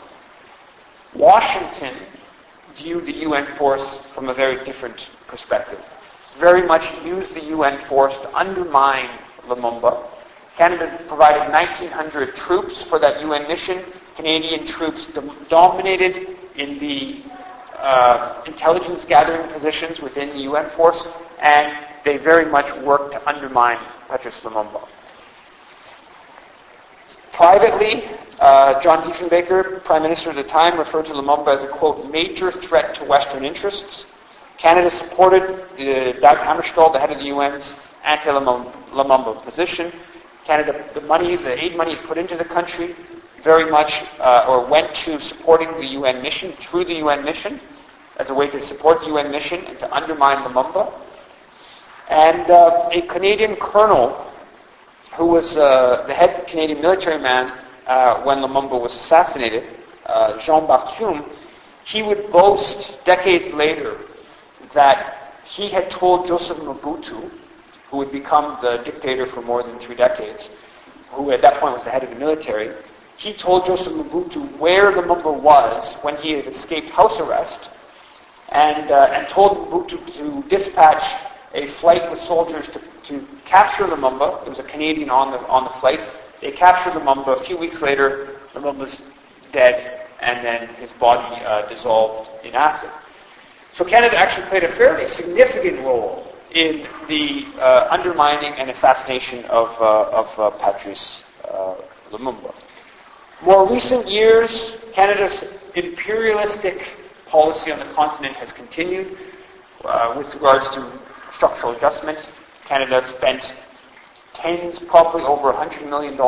Speaker 1: Washington viewed the UN force from a very different perspective. Very much used the UN force to undermine Lumumba. Canada provided 1,900 troops for that UN mission. Canadian troops dominated in the uh, intelligence gathering positions within the UN force, and they very much worked to undermine Patrice Lumumba. Privately, uh, John Diefenbaker, Prime Minister at the time, referred to Lumumba as a, quote, major threat to Western interests. Canada supported the, Dag Hammarskjöld, the head of the UN's anti-Lumumba position. Canada, the money, the aid money put into the country very much, uh, or went to supporting the UN mission through the UN mission as a way to support the UN mission and to undermine Lumumba. And uh, a Canadian colonel who was uh, the head Canadian military man uh, when Lumumba was assassinated, uh, Jean Berthiaume, he would boast decades later that he had told Joseph Mobutu, who would become the dictator for more than three decades, who at that point was the head of the military, he told Joseph Mobutu where Lumumba was when he had escaped house arrest, and, uh, and told Mobutu to dispatch a flight with soldiers to, to capture Lumumba. There was a Canadian on the, on the flight. They captured Lumumba. A few weeks later, Lumumba's dead, and then his body uh, dissolved in acid. So Canada actually played a fairly significant role in the uh, undermining and assassination of, uh, of uh, Patrice uh, Lumumba. More recent years, Canada's imperialistic policy on the continent has continued uh, with regards to structural adjustment. Canada spent tens, probably over $100 million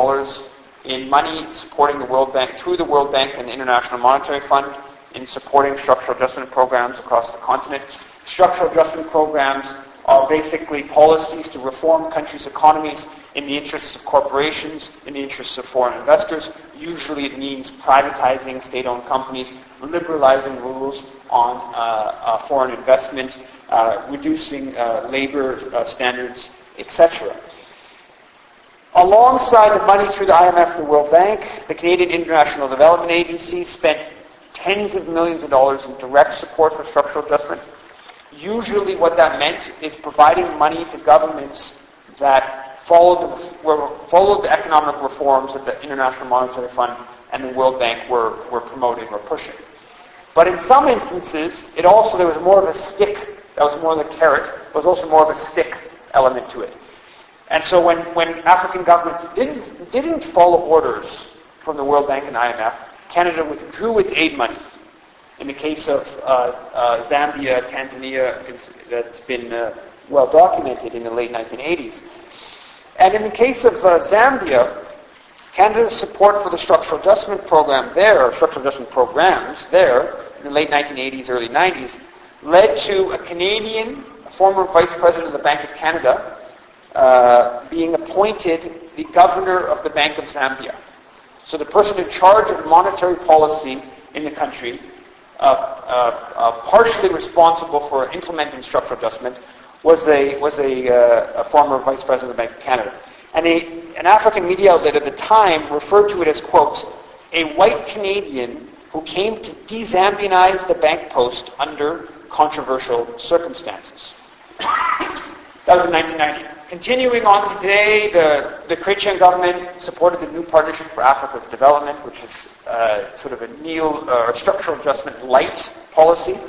Speaker 1: in money supporting the World Bank, through the World Bank and the International Monetary Fund, in supporting structural adjustment programs across the continent. Structural adjustment programs are basically policies to reform countries' economies in the interests of corporations, in the interests of foreign investors. Usually it means privatizing state-owned companies, liberalizing rules on uh, uh, foreign investment, uh, reducing uh, labor uh, standards, etc. Alongside the money through the IMF and the World Bank, the Canadian International Development Agency spent tens of millions of dollars in direct support for structural adjustment. Usually what that meant is providing money to governments that followed the, followed the economic reforms that the International Monetary Fund and the World Bank were, were promoting or pushing. But in some instances, it also, there was more of a stick that was more the carrot. There was also more of a stick element to it. And so when, when African governments didn't, didn't follow orders from the World Bank and IMF, Canada withdrew its aid money. In the case of uh, uh, Zambia, Tanzania, is, that's been uh, well documented in the late 1980s. And in the case of Zambia, Canada's support for the structural adjustment program there, or structural adjustment programs there, in the late 1980s, early 90s, led to a Canadian, a former Vice President of the Bank of Canada, uh, being appointed the Governor of the Bank of Zambia. So the person in charge of monetary policy in the country, Uh, uh, uh, partially responsible for implementing structural adjustment, was a was a, uh, a former Vice President of the Bank of Canada. And a, an African media outlet at the time referred to it as, quote, a white Canadian who came to de-Zambianize the bank post under controversial circumstances. That was in 1990. Continuing on to today, the, the Chrétien government supported the New Partnership for Africa's Development, which is uh, sort of a neo uh, structural adjustment light policy.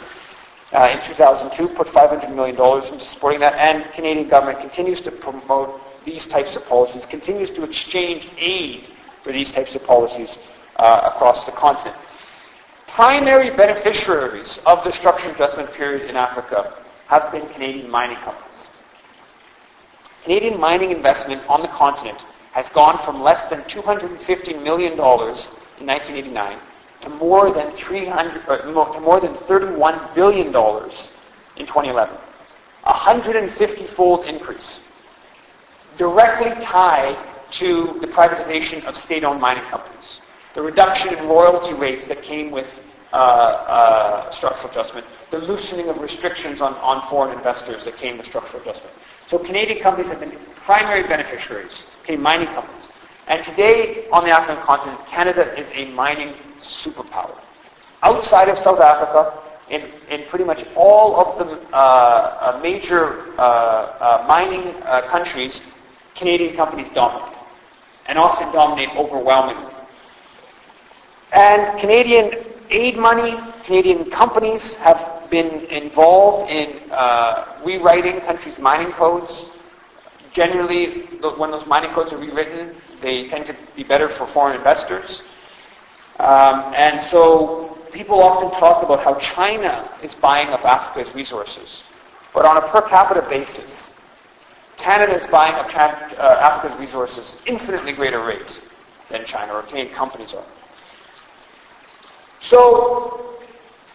Speaker 1: Uh, in 2002, put $500 million into supporting that, and Canadian government continues to promote these types of policies, continues to exchange aid for these types of policies uh, across the continent primary beneficiaries of the structural adjustment period in Africa have been Canadian mining companies. Canadian mining investment on the continent has gone from less than $250 million in 1989 to more than 300, uh, to more than 31 billion dollars in 2011, a 150-fold increase, directly tied to the privatization of state-owned mining companies, the reduction in royalty rates that came with uh, uh, structural adjustment, the loosening of restrictions on, on foreign investors that came with structural adjustment. So Canadian companies have been primary beneficiaries, okay, mining companies. And today, on the African continent, Canada is a mining superpower. outside of South Africa, in, in pretty much all of the uh, uh, major uh, uh mining countries, Canadian companies dominate, and often dominate overwhelmingly. And Canadian aid money, Canadian companies have been involved in uh, rewriting countries' mining codes. Generally, when those mining codes are rewritten, they tend to be better for foreign investors. Um, and so people often talk about how China is buying up Africa's resources. But on a per capita basis, Canada is buying up uh, Africa's resources infinitely greater rate than China or Canadian companies are. So,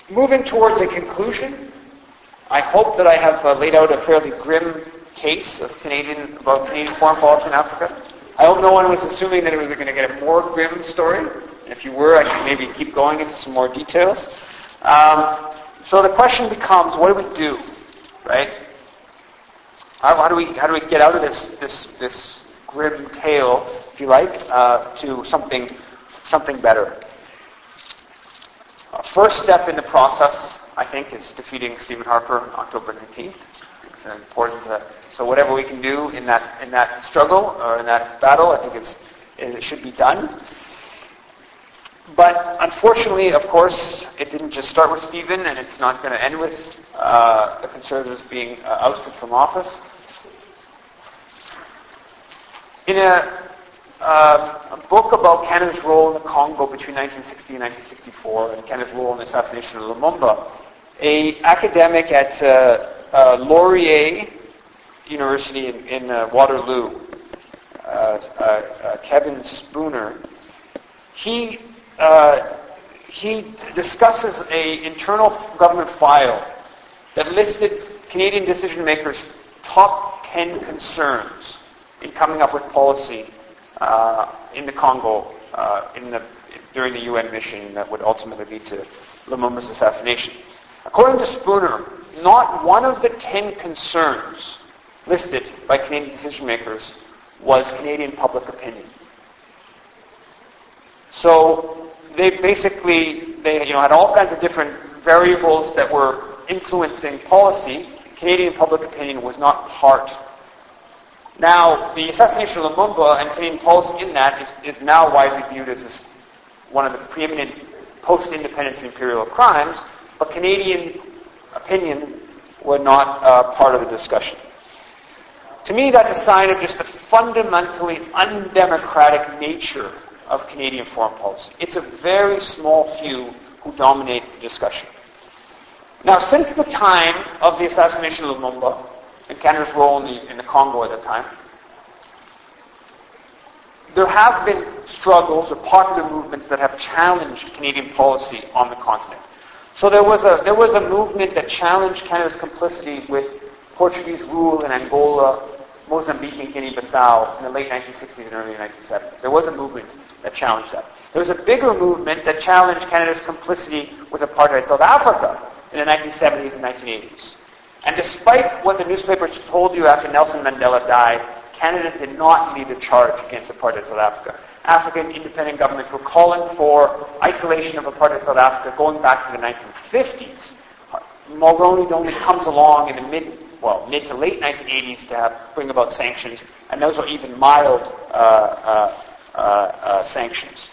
Speaker 1: moving towards a conclusion, I hope that I have uh, laid out a fairly grim case of Canadian about Canadian foreign policy in Africa. I hope no one was assuming that it was going to get a more grim story. And if you were, I could maybe keep going into some more details. Um, so the question becomes, what do we do, right? How, how, do we how do we get out of this this this grim tale, if you like, uh, to something something better? Uh, first step in the process, I think, is defeating Stephen Harper on October 19th. It's important. To, so whatever we can do in that in that struggle or in that battle, I think it's it should be done. But unfortunately, of course, it didn't just start with Stephen, and it's not going to end with uh, the Conservatives being uh, ousted from office. In a, uh, a, book about Canada's role in the Congo between 1960 and 1964, and Canada's role in the assassination of Lumumba, a academic at uh, uh, Laurier University in, in uh, Waterloo, Kevin Spooner, he uh, he discusses a internal government file that listed Canadian decision makers' top 10 concerns in coming up with policy uh, in the Congo uh, in the, during the UN mission that would ultimately lead to Lumumba's assassination. According to Spooner, not one of the 10 concerns listed by Canadian decision makers was Canadian public opinion. So they basically they you know had all kinds of different variables that were influencing policy. Canadian public opinion was not part. Now, the assassination of Lumumba and Canadian policy in that is, is now widely viewed as this, one of the preeminent post-independence imperial crimes, but Canadian opinion were not uh, part of the discussion. To me, that's a sign of just the fundamentally undemocratic nature of Canadian foreign policy. It's a very small few who dominate the discussion. Now, since the time of the assassination of Lumumba Canada's role in the, in the Congo at the time, there have been struggles or popular movements that have challenged Canadian policy on the continent. So there was a there was a movement that challenged Canada's complicity with Portuguese rule in Angola, Mozambique, and Guinea-Bissau in the late 1960s and early 1970s. There was a movement that challenged that. There was a bigger movement that challenged Canada's complicity with apartheid South Africa in the 1970s and 1980s. And despite what the newspapers told you after Nelson Mandela died, Canada did not lead the charge against apartheid South Africa. African independent governments were calling for isolation of apartheid South Africa going back to the 1950s. Mulroney only comes along in the mid, well, mid to late 1980s to have, bring about sanctions, and those are even mild uh, uh, uh, uh, sanctions.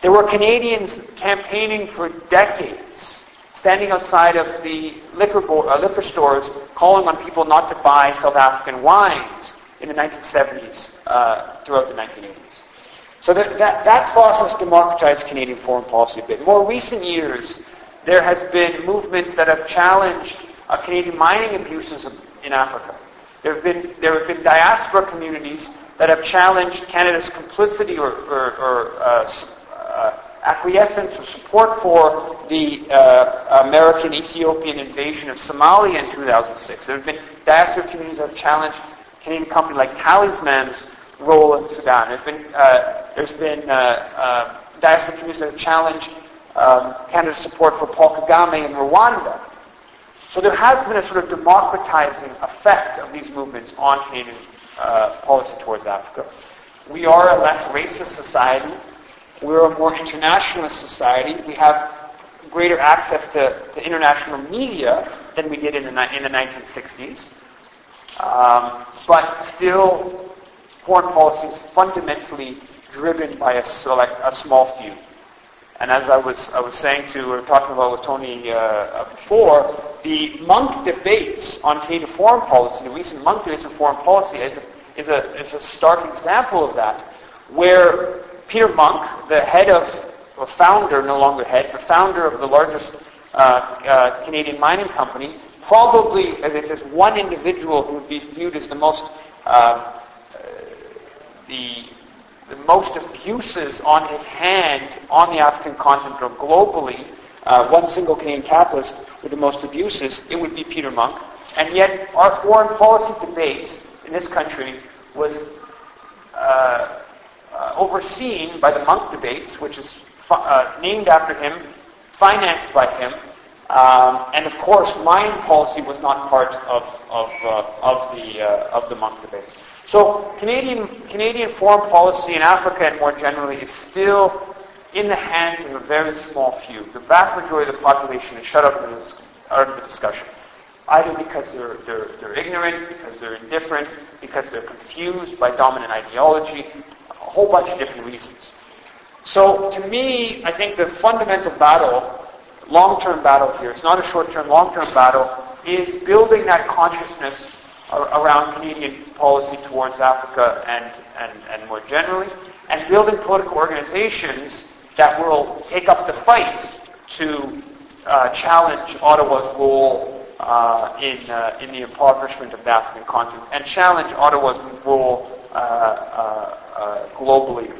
Speaker 1: There were Canadians campaigning for decades, standing outside of the liquor, bo- uh, liquor stores, calling on people not to buy South African wines in the 1970s uh, throughout the 1980s. So that, that, that process democratized Canadian foreign policy a bit. In more recent years, there has been movements that have challenged uh, Canadian mining abuses in Africa. There have been there have been diaspora communities that have challenged Canada's complicity or, or, or uh, uh, acquiescence or support for the uh, American Ethiopian invasion of Somalia in 2006. There have been diaspora communities that have challenged Canadian company like Talisman's role in Sudan. There's been uh, there's been uh, uh, diaspora communities that have challenged um, Canada's support for Paul Kagame in Rwanda. So there has been a sort of democratizing effect of these movements on Canadian uh, policy towards Africa. We are a less racist society. We're a more internationalist society. We have greater access to, to international media than we did in the, in the 1960s. Um, but still, foreign policy is fundamentally driven by a, select, a small few. And as I was, I was saying to, or talking about with Tony uh, before, the Munk debates on Canadian foreign policy, the recent Munk debates on foreign policy, is a, is a, is a stark example of that, where Peter Munk, the head of, or founder, no longer head, the founder of the largest uh, uh, Canadian mining company, probably, as if there's one individual who would be viewed as the most, uh, the the most abuses on his hand on the African continent or globally, uh, one single Canadian capitalist with the most abuses, it would be Peter Munk. And yet our foreign policy debate in this country was uh, uh, overseen by the Munk debates, which is uh, named after him, financed by him, um, and of course, mine policy was not part of, of, uh, of, the, uh, of the Munk debates. So Canadian, Canadian foreign policy in Africa and more generally is still in the hands of a very small few. The vast majority of the population is shut up this, out of the discussion. Either because they're, they're, they're ignorant, because they're indifferent, because they're confused by dominant ideology, a whole bunch of different reasons. So to me, I think the fundamental battle, long-term battle here, it's not a short-term, long-term battle, is building that consciousness around Canadian policy towards Africa and, and, and more generally, and building political organizations that will take up the fight to uh, challenge Ottawa's role uh, in, uh, in the impoverishment of the African continent and challenge Ottawa's role uh, uh, globally.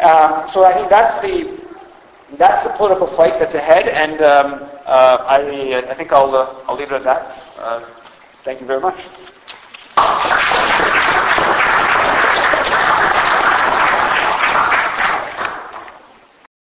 Speaker 1: Um, so I think that's the that's the political fight that's ahead, and um, I, I think I'll I'll leave it at that. thank you very much.